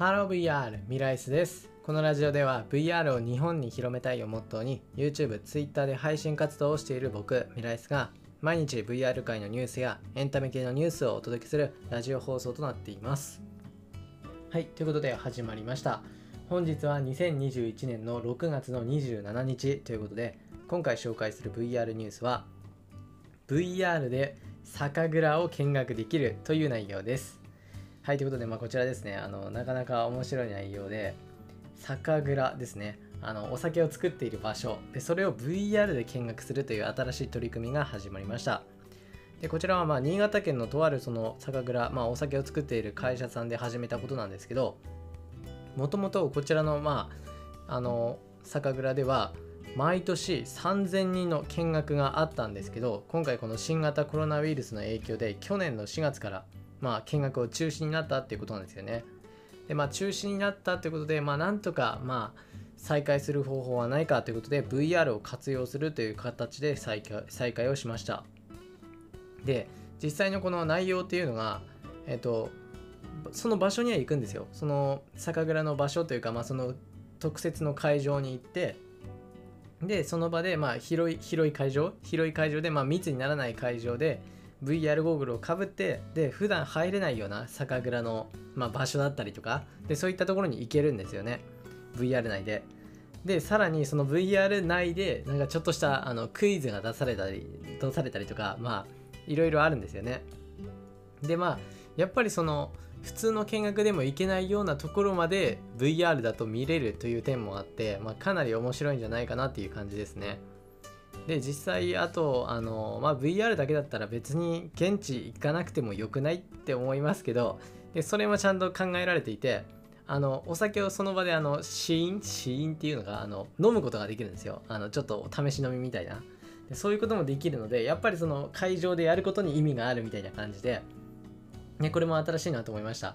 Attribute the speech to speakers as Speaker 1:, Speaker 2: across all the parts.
Speaker 1: ハロー VR ミライスです。このラジオでは VR を日本に広めたいをモットーに YouTube、Twitter で配信活動をしている僕ミライスが毎日 VR 界のニュースやエンタメ系のニュースをお届けするラジオ放送となっています。はいということで始まりました。本日は2021年の6月の27日ということで今回紹介する VR ニュースは VR で酒蔵を見学できるという内容です。はい、ということで、まあ、こちらですね、あの、なかなか面白い内容で、酒蔵ですね、あの、お酒を作っている場所、で、それを VR で見学するという新しい取り組みが始まりました。で、こちらは、まあ、新潟県のとあるその酒蔵、まあ、お酒を作っている会社さんで始めたことなんですけど、もともとこちらの、まあ、あの、酒蔵では、毎年3000人の見学があったんですけど今回この新型コロナウイルスの影響で去年の4月からまあ、見学を中止になったっていうことなんですよね。で、まあ、中止になったということで、まあ、なんとか、まあ、再開する方法はないかということで、VR を活用するという形で再開再開をしました。で、実際のこの内容っていうのが、えっと、その場所には行くんですよ。その酒蔵の場所というか、まあ、その特設の会場に行って、で、その場で、まあ、広い、広い会場、広い会場で、まあ、密にならない会場で、VR ゴーグルをかぶってで普段入れないような酒蔵の、まあ、場所だったりとかでそういったところに行けるんですよね。VR 内で。でさらにその VR 内でなんかちょっとしたあのクイズが出されたり出されたりとかまあいろいろあるんですよね。でまあやっぱりその普通の見学でも行けないようなところまで VR だと見れるという点もあって、まあ、かなり面白いんじゃないかなっていう感じですね。で実際あとあの、まあ、VR だけだったら別に現地行かなくてもよくないって思いますけどでそれもちゃんと考えられていてあのお酒をその場であの試飲？試飲っていうのがあの飲むことができるんですよ。あのちょっと試し飲みみたいな。でそういうこともできるのでやっぱりその会場でやることに意味があるみたいな感じで、ね、これも新しいなと思いました。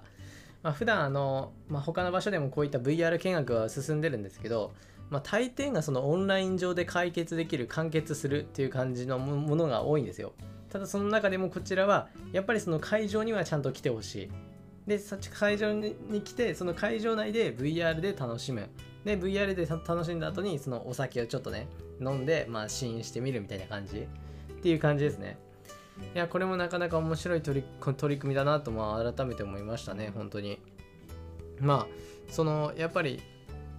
Speaker 1: まあ、普段あの、まあ、他の場所でもこういった VR 見学は進んでるんですけどまあ、大抵がそのオンライン上で解決できる完結するっていう感じのものが多いんですよ。ただその中でもこちらはやっぱりその会場にはちゃんと来てほしい。で会場に来てその会場内で VR で楽しむ。で VR で楽しんだ後にそのお酒をちょっとね飲んでまあ試飲してみるみたいな感じ。っていう感じですね。いやこれもなかなか面白い取り取り組みだなとまあ改めて思いましたね本当に。まあそのやっぱり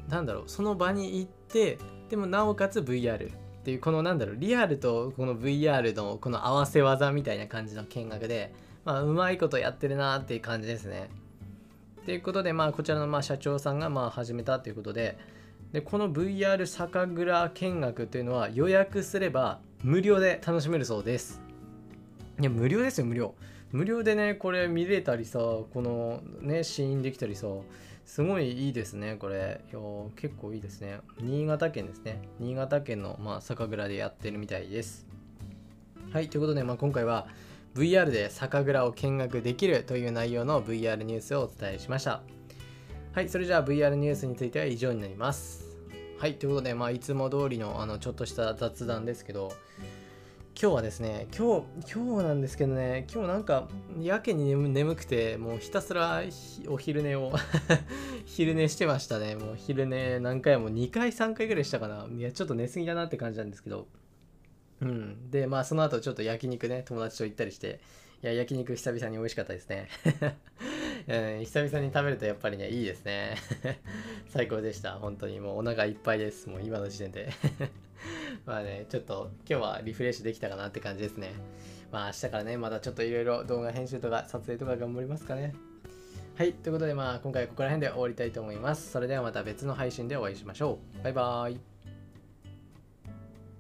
Speaker 1: なんだろうその場に行ってでもなおかつ VR っていうこのなんだろうリアルとこの VR のこの合わせ技みたいな感じの見学でまあうまいことやってるなっていう感じですね。ということでまあこちらのまあ社長さんがまあ始めたということででこの VR 酒蔵見学っていうのは予約すれば無料で楽しめるそうです。いや無料ですよ無料。無料でねこれ見れたりさこのね試飲できたりさすごいいいですね、これ。いや結構いいですね。新潟県ですね。新潟県の、まあ、酒蔵でやってるみたいです。はい、ということで、まあ、今回は VR で酒蔵を見学できるという内容の VR ニュースをお伝えしました。はい、それじゃあ VR ニュースについては以上になります。はい、ということで、まあ、いつも通りのあのちょっとした雑談ですけど、今日はですね、今日、今日なんですけどね、今日なんか、やけに眠くて、もうひたすらお昼寝を 昼寝してましたね。もう昼寝何回も2回、3回ぐらいしたかな。いや、ちょっと寝すぎだなって感じなんですけど。うん。で、まあ、その後ちょっと焼肉ね、友達と行ったりして、いや、焼肉久々に美味しかったですね。うん、久々に食べるとやっぱりね、いいですね。最高でした。本当にもうお腹いっぱいです。もう今の時点で。まあね、ちょっと今日はリフレッシュできたかなって感じですね。まあ明日からね、またちょっといろいろ動画編集とか撮影とか頑張りますかね。はい、ということでまあ今回はここら辺で終わりたいと思います。それではまた別の配信でお会いしましょう。バイバーイ。